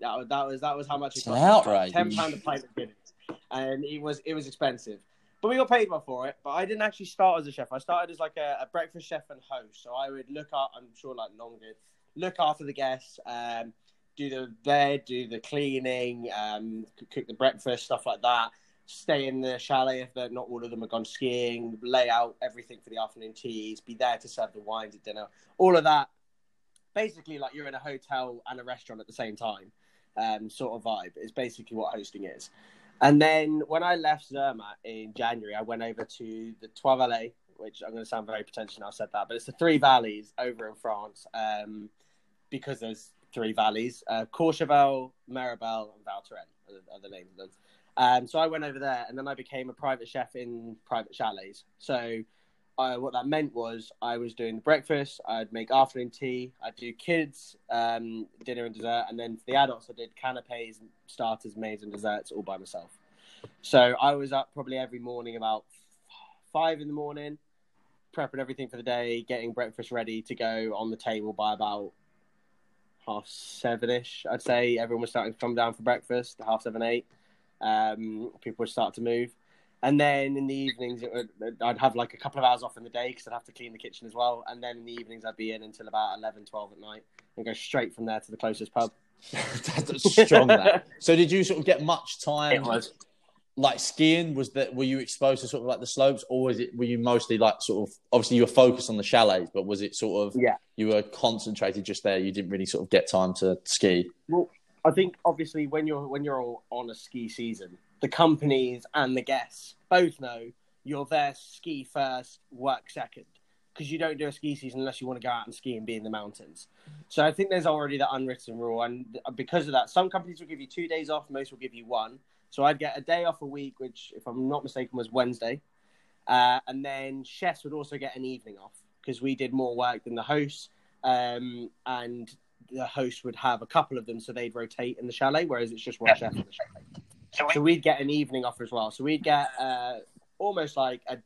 B: That was that was that was how much it cost.
C: outrage.
B: Ten pound a pint of Guinness, and it was it was expensive. But we got paid well for it. But I didn't actually start as a chef. I started as like a, a breakfast chef and host. So I would look up. I'm sure like Long did look after the guests, um, do the bed, do the cleaning, um, cook the breakfast, stuff like that. Stay in the chalet if they're not all of them are gone skiing. Lay out everything for the afternoon teas. Be there to serve the wines at dinner. All of that. Basically, like you're in a hotel and a restaurant at the same time, um, sort of vibe. Is basically what hosting is. And then when I left Zermatt in January, I went over to the Trois Vallées, which I'm going to sound very pretentious now I said that, but it's the three valleys over in France um, because there's three valleys uh, Courchevel, Méribel, and Val Thorens are the names of them. Um, so I went over there and then I became a private chef in private chalets. So uh, what that meant was I was doing the breakfast, I'd make afternoon tea, I'd do kids um, dinner and dessert, and then for the adults I did canapes, starters, maids, and desserts all by myself. So I was up probably every morning about five in the morning, prepping everything for the day, getting breakfast ready to go on the table by about half seven ish. I'd say everyone was starting to come down for breakfast, half seven, eight. Um, people would start to move. And then in the evenings, it would, I'd have like a couple of hours off in the day because I'd have to clean the kitchen as well. And then in the evenings, I'd be in until about 11, 12 at night and go straight from there to the closest pub.
C: That's strong. That. So, did you sort of get much time? Like skiing. Was that were you exposed to sort of like the slopes, or was it were you mostly like sort of obviously you were focused on the chalets, but was it sort of
B: Yeah.
C: you were concentrated just there? You didn't really sort of get time to ski.
B: Well, I think obviously when you're when you're all on a ski season, the companies and the guests both know you're there ski first, work second, because you don't do a ski season unless you want to go out and ski and be in the mountains. So I think there's already that unwritten rule, and because of that, some companies will give you two days off, most will give you one. So I'd get a day off a week, which, if I'm not mistaken, was Wednesday, uh, and then chefs would also get an evening off because we did more work than the hosts, um, and the host would have a couple of them, so they'd rotate in the chalet, whereas it's just one chef in the chalet. So we'd get an evening off as well. So we'd get uh, almost like a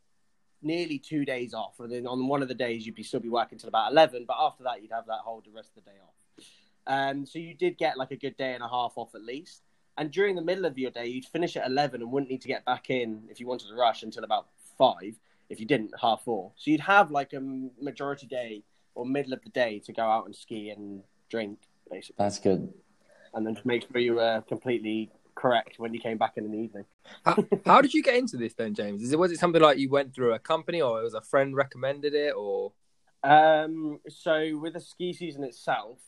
B: nearly two days off, and then on one of the days you'd be still be working till about eleven, but after that you'd have that whole the rest of the day off. Um, so you did get like a good day and a half off at least. And during the middle of your day, you'd finish at eleven and wouldn't need to get back in if you wanted to rush until about five. If you didn't, half four. So you'd have like a majority day or middle of the day to go out and ski and drink, basically,
C: That's good.
B: and then to make sure you were completely correct when you came back in, the evening.
A: How, how did you get into this then, James? Is it was it something like you went through a company, or it was a friend recommended it, or
B: Um, so with the ski season itself,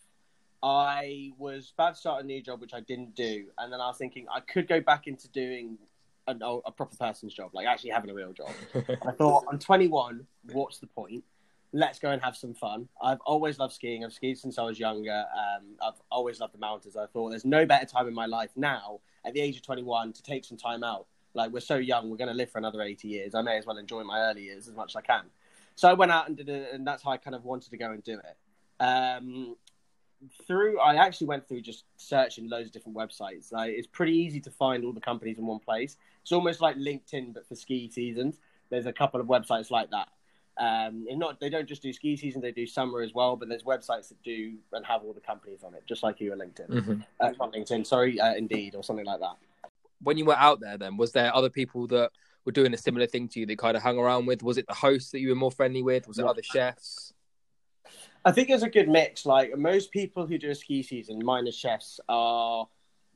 B: I was about to start a new job, which I didn't do, and then I was thinking I could go back into doing a, a proper person's job, like actually having a real job. I thought I'm 21. What's the point? Let's go and have some fun. I've always loved skiing. I've skied since I was younger. Um, I've always loved the mountains. I thought there's no better time in my life now, at the age of 21, to take some time out. Like we're so young, we're going to live for another 80 years. I may as well enjoy my early years as much as I can. So I went out and did it, and that's how I kind of wanted to go and do it. Um, through, I actually went through just searching loads of different websites. Like it's pretty easy to find all the companies in one place. It's almost like LinkedIn, but for ski seasons. There's a couple of websites like that. Um, and not they don't just do ski season; they do summer as well. But there's websites that do and have all the companies on it, just like you on LinkedIn.
A: Mm-hmm.
B: Uh, not LinkedIn, sorry, uh, Indeed or something like that.
A: When you were out there, then was there other people that were doing a similar thing to you that kind of hung around with? Was it the hosts that you were more friendly with? Was it other chefs?
B: I think it's a good mix. Like most people who do a ski season, minus chefs, are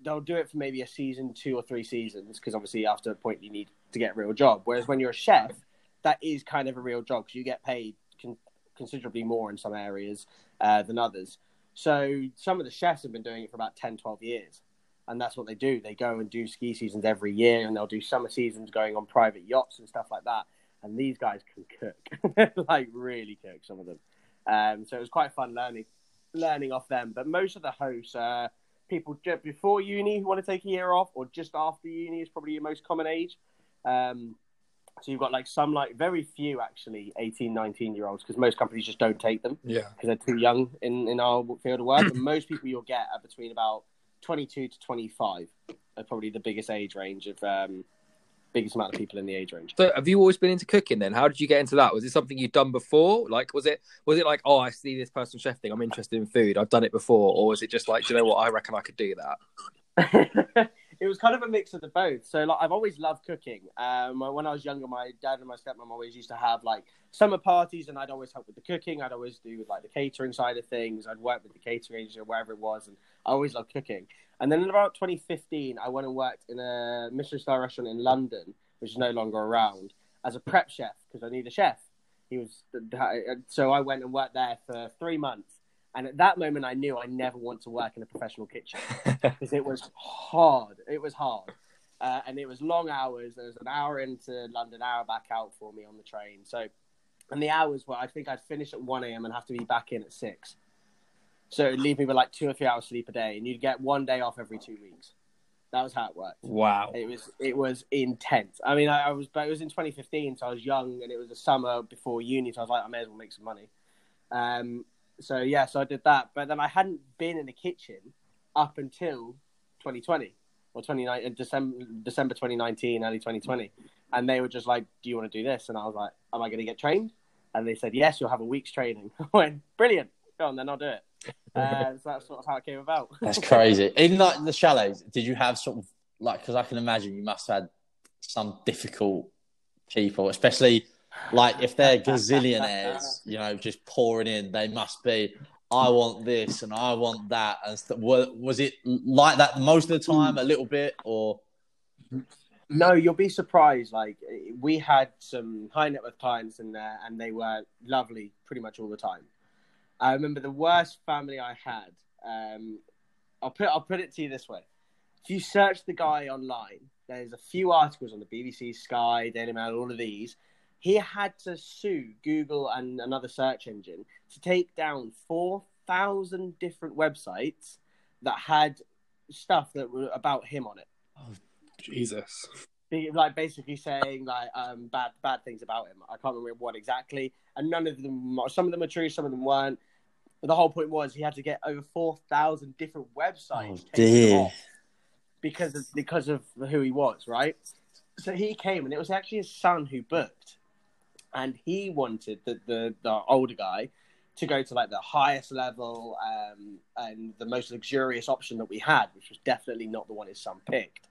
B: they'll do it for maybe a season, two or three seasons, because obviously after a point you need to get a real job. Whereas when you're a chef, that is kind of a real job because you get paid con- considerably more in some areas uh, than others. So some of the chefs have been doing it for about 10, 12 years. And that's what they do. They go and do ski seasons every year and they'll do summer seasons going on private yachts and stuff like that. And these guys can cook, like really cook, some of them. Um, so it was quite fun learning learning off them. But most of the hosts are people before uni who want to take a year off, or just after uni is probably your most common age. Um, so you've got like some like very few actually 18, 19 year olds because most companies just don't take them
A: Yeah.
B: because they're too young in, in our field of work. and most people you'll get are between about 22 to 25 are probably the biggest age range of um, biggest amount of people in the age range.
A: So have you always been into cooking then? How did you get into that? Was it something you'd done before? Like was it was it like, oh I see this personal chef thing, I'm interested in food, I've done it before, or was it just like, do you know what, I reckon I could do that?
B: it was kind of a mix of the both. So like I've always loved cooking. Um, when I was younger, my dad and my stepmom always used to have like summer parties, and I'd always help with the cooking. I'd always do like the catering side of things. I'd work with the catering agency or wherever it was, and I always loved cooking. And then in about 2015, I went and worked in a Michelin star restaurant in London, which is no longer around, as a prep chef because I need a chef. He was so I went and worked there for three months. And at that moment, I knew I never want to work in a professional kitchen because it was hard. It was hard. Uh, and it was long hours. There was an hour into London, hour back out for me on the train. So, and the hours were, I think I'd finish at 1 a.m. and have to be back in at 6. So it'd leave me with like two or three hours sleep a day. And you'd get one day off every two weeks. That was how it worked.
A: Wow.
B: It was it was intense. I mean, I, I was, but it was in 2015, so I was young, and it was the summer before uni, so I was like, I may as well make some money. Um, so yeah, so I did that, but then I hadn't been in the kitchen up until 2020 or 29 December December 2019, early 2020, and they were just like, "Do you want to do this?" And I was like, "Am I going to get trained?" And they said, "Yes, you'll have a week's training." I went, "Brilliant, go on then, I'll do it." Uh, so that's sort of how it came about.
C: That's crazy. In like the chalets, did you have sort of like because I can imagine you must have had some difficult people, especially like if they're gazillionaires, you know, just pouring in. They must be. I want this and I want that. And st- was, it like that most of the time, a little bit, or?
B: No, you'll be surprised. Like we had some high net worth clients in there, and they were lovely pretty much all the time. I remember the worst family I had. Um, I'll put I'll put it to you this way: if you search the guy online, there's a few articles on the BBC, Sky, Daily Mail, all of these. He had to sue Google and another search engine to take down four thousand different websites that had stuff that were about him on it
A: Oh,
B: Jesus. like basically saying like um bad bad things about him. I can't remember what exactly, and none of them. Some of them are true, some of them weren't. But the whole point was he had to get over four thousand different websites
C: Oh,
B: taken off because of because of who he was, right? So he came, and it was actually his son who booked, and he wanted the the, the older guy to go to like the highest level um, and the most luxurious option that we had, which was definitely not the one his son picked.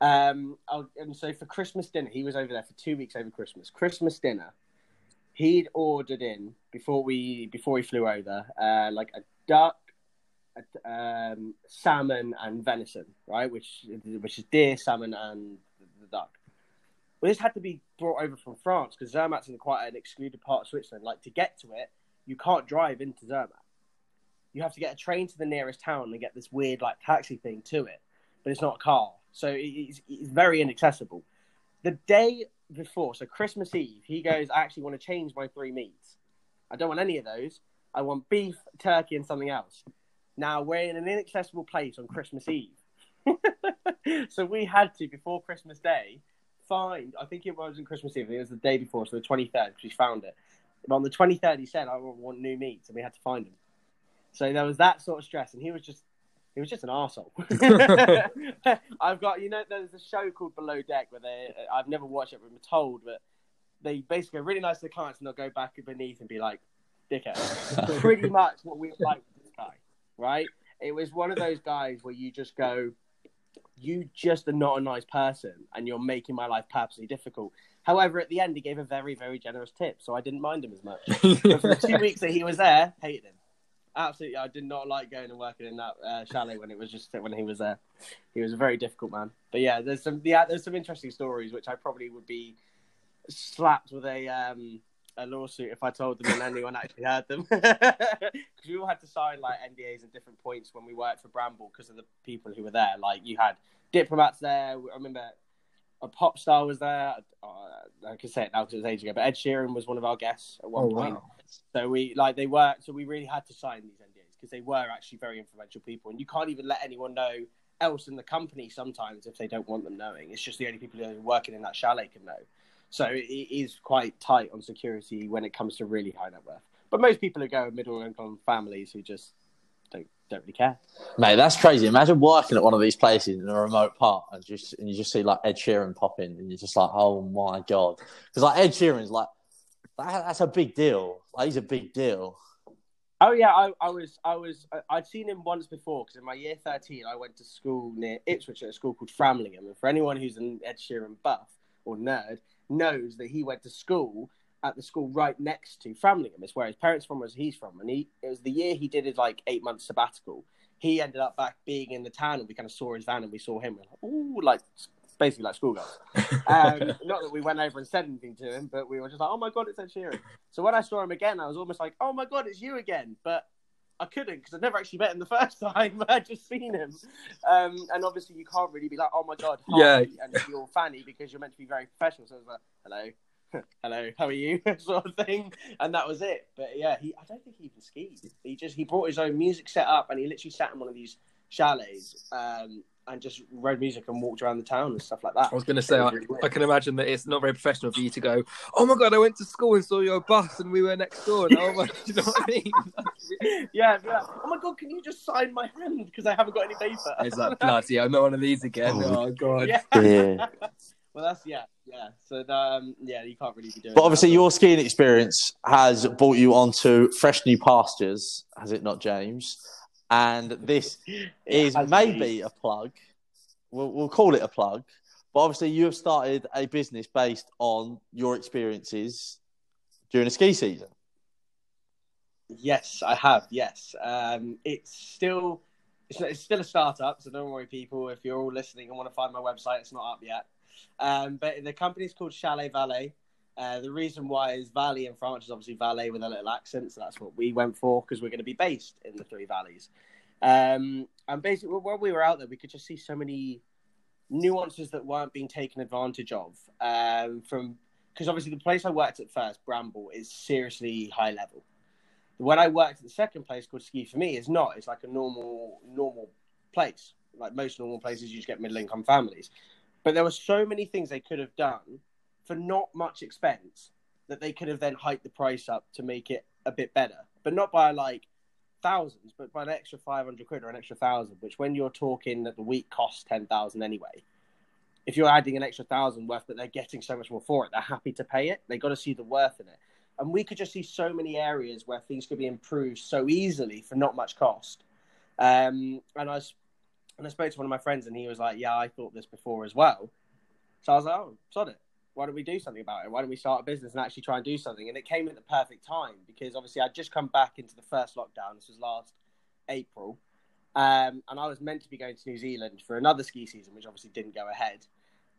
B: Um, and so for Christmas dinner, he was over there for two weeks over Christmas. Christmas dinner, he'd ordered in before we before we flew over, uh, like a duck, a, um, salmon, and venison, right? Which which is deer, salmon, and the duck. Well, this had to be brought over from France because Zermatt's in quite an excluded part of Switzerland. Like to get to it, you can't drive into Zermatt. you have to get a train to the nearest town and get this weird like taxi thing to it, but it's not a car, so it's, it's very inaccessible. The day before, so Christmas Eve, he goes, I actually want to change my three meats. I don't want any of those. I want beef, turkey, and something else. Now we're in an inaccessible place on Christmas Eve. so we had to, before Christmas Day, find, I think it wasn't Christmas Eve, it was the day before, so the 23rd, because we found it. But on the 23rd, he said, I want new meats, and we had to find them. So there was that sort of stress, and he was just, he was just an arsehole. I've got, you know, there's a show called Below Deck where they, I've never watched it, but I'm told that they basically are really nice to the clients and they'll go back beneath and be like, dickhead. Pretty much what we like with this guy, right? It was one of those guys where you just go, you just are not a nice person and you're making my life purposely difficult. However, at the end, he gave a very, very generous tip, so I didn't mind him as much. but for the two weeks that he was there, hated him. Absolutely, I did not like going and working in that uh, chalet when it was just when he was there. He was a very difficult man. But yeah, there's some yeah, there's some interesting stories which I probably would be slapped with a um, a lawsuit if I told them and anyone actually heard them. Because we all had to sign like NDAs at different points when we worked for Bramble because of the people who were there. Like you had diplomats there. I remember a pop star was there. Uh, I can say it now because it was ages ago, but Ed Sheeran was one of our guests at one
A: Oh,
B: point.
A: wow.
B: So we like they were. So we really had to sign these NDAs because they were actually very influential people, and you can't even let anyone know else in the company sometimes if they don't want them knowing. It's just the only people who are working in that chalet can know. So it is quite tight on security when it comes to really high net worth. But most people who go are middle income families who just don't don't really care.
C: Mate, that's crazy. Imagine working at one of these places in a remote part and just and you just see like Ed Sheeran pop in and you're just like, oh my god, because like Ed Sheeran's like that, that's a big deal. Like he's a big deal.
B: Oh yeah, I, I was I was I'd seen him once before because in my year thirteen I went to school near Ipswich at a school called Framlingham, and for anyone who's an Ed Sheeran buff or nerd knows that he went to school at the school right next to Framlingham. It's where his parents from, where he's from, and he it was the year he did his like eight month sabbatical. He ended up back being in the town, and we kind of saw his van, and we saw him. We're like, Ooh, like basically like schoolgirls. Um, not that we went over and said anything to him, but we were just like, "Oh my god, it's Ed Sheeran." So when I saw him again, I was almost like, "Oh my god, it's you again!" But I couldn't because I'd never actually met him the first time. I'd just seen him, um, and obviously you can't really be like, "Oh my god, hi,"
A: Yeah.
B: and you're fanny because you're meant to be very professional. So I was like, "Hello." Hello, how are you? sort of thing, and that was it. But yeah, he I don't think he even skied. He just he brought his own music set up, and he literally sat in one of these chalets um, and just read music and walked around the town and stuff like that.
A: I was going to say, I. I can imagine that it's not very professional for you to go, oh my God, I went to school and saw your bus and we were next door. And oh my, do you know what I mean?
B: yeah, be like, oh my god, can you just sign my hand because I haven't got any paper?
A: It's like, bloody, I'm not one of these again. Oh, God.
B: yeah.
C: Yeah.
B: well, that's yeah, yeah. So um, yeah, you can't really be doing.
C: But obviously,
B: that.
C: your skiing experience has brought you onto fresh new pastures, has it not, James? And this is maybe a plug. We'll, we'll call it a plug. But obviously, you have started a business based on your experiences during a ski season.
B: Yes, I have. Yes, um, it's still it's, it's still a startup, so don't worry, people. If you're all listening and want to find my website, it's not up yet. Um, but the company's called Chalet Valet. Uh, the reason why is Valley in French is obviously valet with a little accent, so that's what we went for because we're going to be based in the Three Valleys. Um, and basically, while we were out there, we could just see so many nuances that weren't being taken advantage of. Um, from because obviously the place I worked at first, Bramble, is seriously high level. When I worked at the second place called Ski for Me, it's not. It's like a normal normal place. Like most normal places, you just get middle income families. But there were so many things they could have done for not much expense that they could have then hiked the price up to make it a bit better, but not by like thousands, but by an extra 500 quid or an extra thousand, which when you're talking that the week costs 10,000 anyway, if you're adding an extra thousand worth, but they're getting so much more for it, they're happy to pay it. They got to see the worth in it. And we could just see so many areas where things could be improved so easily for not much cost. Um, and I and I spoke to one of my friends, and he was like, "Yeah, I thought this before as well." So I was like, "Oh, sod it. Why don't we do something about it? Why don't we start a business and actually try and do something?" And it came at the perfect time because obviously I'd just come back into the first lockdown. This was last April, um, and I was meant to be going to New Zealand for another ski season, which obviously didn't go ahead.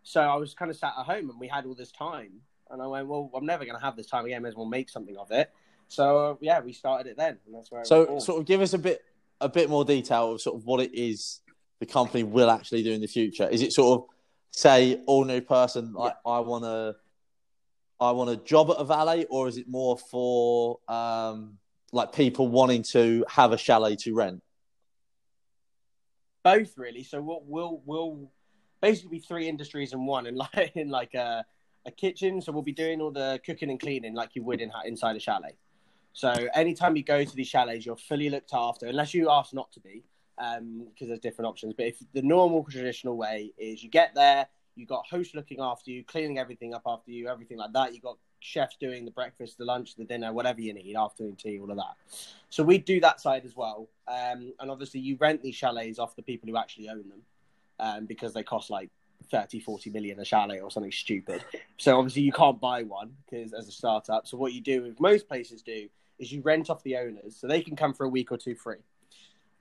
B: So I was kind of sat at home, and we had all this time, and I went, "Well, I'm never going to have this time again. May as well make something of it." So yeah, we started it then, and that's where.
C: So, sort of, give us a bit a bit more detail of sort of what it is the company will actually do in the future. Is it sort of say all new person like I want to I want a job at a valet, or is it more for um, like people wanting to have a chalet to rent?
B: both really. So we'll we'll we'll basically be three industries in one, and like in like a a kitchen. So we'll be doing all the cooking and cleaning like you would in inside a chalet. So anytime you go to these chalets, you're fully looked after, unless you ask not to be, because there's different options. But if the normal traditional way is you get there, you got host looking after you, cleaning everything up after you, everything like that. You got chefs doing the breakfast, the lunch, the dinner, whatever you need, afternoon tea, all of that. So we do that side as well. Um, and obviously, you rent these chalets off the people who actually own them um, because they cost like 30, 40 million a chalet or something stupid. So obviously, you can't buy one because as a startup. So what you do, with most places do, is you rent off the owners so they can come for a week or two free.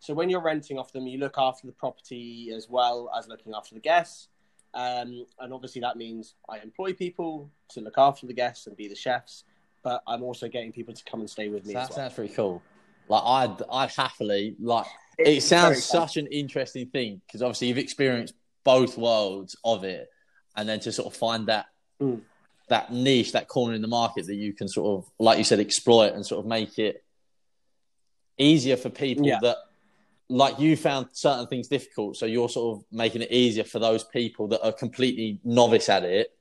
B: So when you're renting off them, you look after the property as well as looking after the guests. Um, and obviously, that means I employ people to look after the guests and be the chefs, but I'm also getting people to come and stay with me
C: that
B: as well.
C: sounds pretty cool. Like I'd I'd happily like it sounds such an interesting thing because obviously you've experienced both worlds of it, and then to sort of find that
B: Mm.
C: that niche, that corner in the market that you can sort of, like you said, exploit and sort of make it easier for people
B: Yeah.
C: that, like you found certain things difficult, so you're sort of making it easier for those people that are completely novice at it.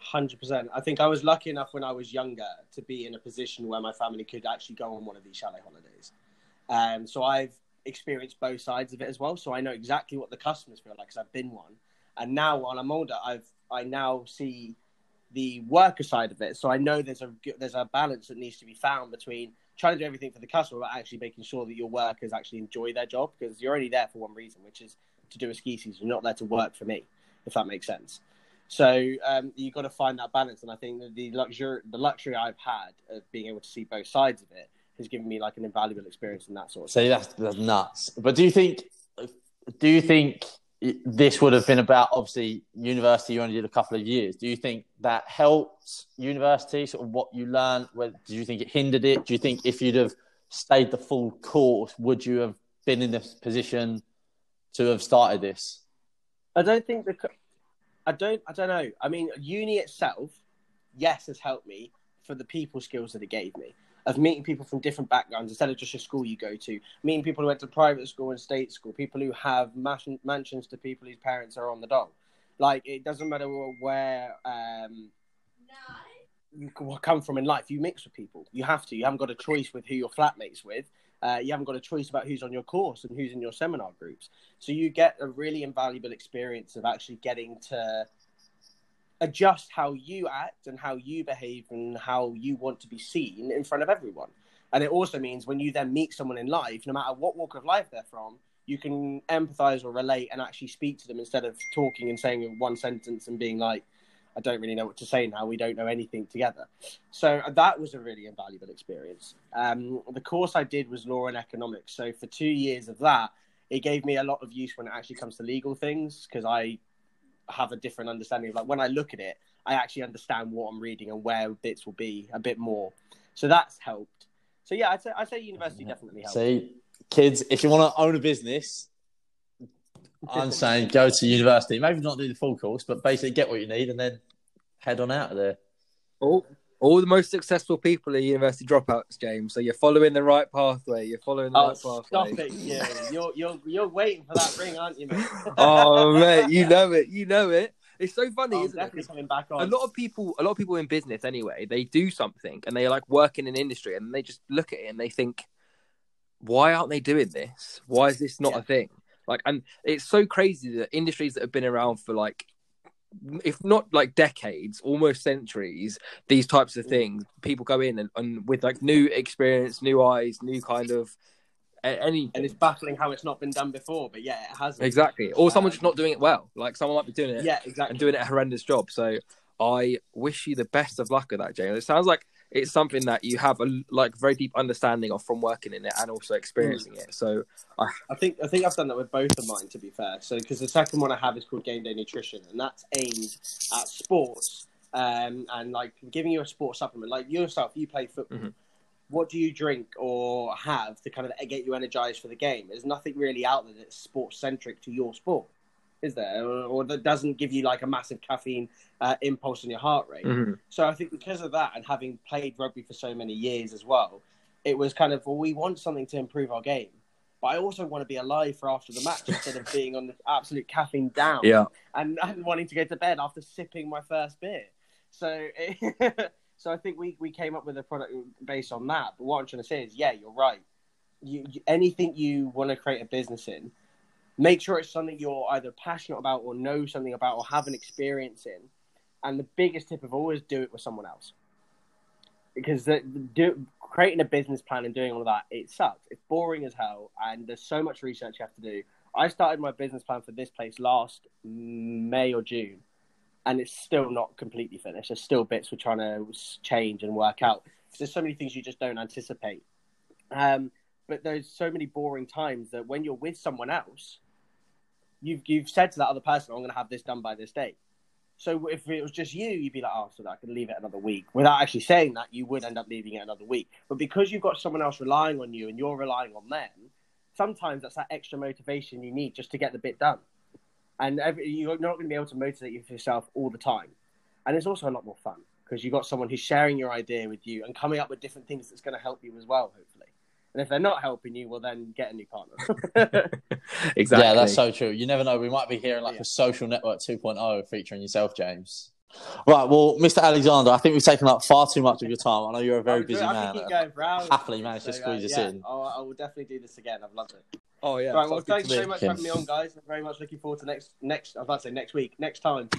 B: Hundred percent. I think I was lucky enough when I was younger to be in a position where my family could actually go on one of these chalet holidays. Um, so I've experienced both sides of it as well. So I know exactly what the customers feel like because I've been one. And now, while I'm older, I've I now see the worker side of it. So I know there's a there's a balance that needs to be found between trying to do everything for the customer, but actually making sure that your workers actually enjoy their job because you're only there for one reason, which is to do a ski season. You're not there to work for me, if that makes sense. So um, you've got to find that balance, and I think that the luxury, the luxury I've had of being able to see both sides of it, has given me like an invaluable experience in that sort of.
C: So that's, that's nuts. But do you think, do you think this would have been about obviously university? You only did a couple of years. Do you think that helped university? Sort of what you learned. Where, do you think it hindered it? Do you think if you'd have stayed the full course, would you have been in this position to have started this?
B: I don't think the. I don't. I don't know. I mean, uni itself, yes, has helped me for the people skills that it gave me of meeting people from different backgrounds instead of just a school you go to. Meeting people who went to private school and state school. People who have mansions to people whose parents are on the dole. Like it doesn't matter where um, you come from in life. You mix with people. You have to. You haven't got a choice with who your flatmates with. Uh, you haven't got a choice about who's on your course and who's in your seminar groups. So you get a really invaluable experience of actually getting to adjust how you act and how you behave and how you want to be seen in front of everyone. And it also means when you then meet someone in life, no matter what walk of life they're from, you can empathize or relate and actually speak to them instead of talking and saying one sentence and being like, I don't really know what to say now. We don't know anything together. So that was a really invaluable experience. Um, the course I did was law and economics. So for two years of that, it gave me a lot of use when it actually comes to legal things because I have a different understanding of like when I look at it, I actually understand what I'm reading and where bits will be a bit more. So that's helped. So yeah, I'd say I'd say university definitely helped.
C: See, kids, if you want to own a business, I'm saying go to university. Maybe not do the full course, but basically get what you need and then head on out of there.
A: All, all the most successful people are university dropouts, James. So you're following the right pathway. You're following the
B: Oh,
A: right
B: stop
A: pathway.
B: Stop it! Yeah, you're you're you're waiting for that ring, aren't you, mate?
A: oh mate, you know it. You know it. It's so funny,
B: Oh,
A: isn't it?
B: coming back on.
A: A lot of people, a lot of people in business anyway, they do something and they are like work in an industry and they just look at it and they think, why aren't they doing this? Why is this not
B: Yeah.
A: a thing? Like, and it's so crazy that industries that have been around for like, if not like decades, almost centuries, these types of things, people go in and, and with like new experience, new eyes, new kind of any
B: and it's baffling how it's not been done before, but yeah, it has.
A: exactly, or someone's just
B: Um,
A: not doing it well. Like someone might be doing it
B: Yeah, exactly.
A: and doing it a horrendous job. So I wish you the best of luck with that, James. It sounds like it's something that you have a like very deep understanding of from working in it and also experiencing it. So
B: I I think I think I've done that with both of mine. To be fair, so because the second one I have is called Game Day Nutrition, and that's aimed at sports um, and like giving you a sports supplement. Like yourself, you play football.
A: Mhm.
B: What do you drink or have to kind of get you energized for the game? There's nothing really out there that's sports centric to your sport, is there? Or, or that doesn't give you like a massive caffeine uh, impulse in your heart rate.
A: Mhm.
B: So I think because of that, and having played rugby for so many years as well, it was kind of well, we want something to improve our game, but I also want to be alive for after the match instead of being on the absolute caffeine down
A: Yeah.
B: and, and wanting to go to bed after sipping my first beer. So, so I think we, we came up with a product based on that. But what I'm trying to say is, yeah, you're right. You, you, anything you want to create a business in, make sure it's something you're either passionate about or know something about or have an experience in. And the biggest tip of always do it with someone else. Because the, the, do, creating a business plan and doing all of that, it sucks. It's boring as hell, and there's so much research you have to do. I started my business plan for this place last May or June, and it's still not completely finished. There's still bits we're trying to change and work out. There's so many things you just don't anticipate. Um, but there's so many boring times that when you're with someone else, you've you've said to that other person, "I'm going to have this done by this date." So if it was just you, you'd be like, "Oh, so I can leave it another week." Without actually saying that, you would end up leaving it another week. But because you've got someone else relying on you and you're relying on them, sometimes that's that extra motivation you need just to get the bit done. And every, you're not going to be able to motivate yourself all the time. And it's also a lot more fun because you've got someone who's sharing your idea with you and coming up with different things that's going to help you as well, hopefully. And if they're not helping you, well, then get a new partner.
A: Exactly.
C: Yeah, that's so true. You never know. We might be hearing like
B: Yeah.
C: a social network 2.0 featuring yourself, James. Right. Well, Mr. Alexander, I think we've taken up far too much of your time. I know you're a very busy
B: I
C: man.
B: could keep going for hours.
C: Happily managed to squeeze
B: uh,
C: us
B: yeah,
C: in.
B: I'll, I will definitely do this again. I've loved it.
A: Oh yeah.
B: right, well, thanks
A: to me.
B: so much for having me on, guys. I'm very much looking forward to next next. I was about to say next week, next time.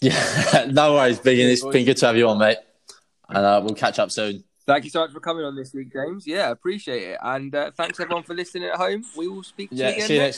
C: Yeah. no worries, Biggin. It's been good to have you on, mate. And uh, we'll catch up soon.
A: Thank you so much for coming on this week, James. Yeah, appreciate it. And uh, thanks everyone for listening at home. We will speak to you
C: Yeah.
A: again
C: you
A: next
C: next week.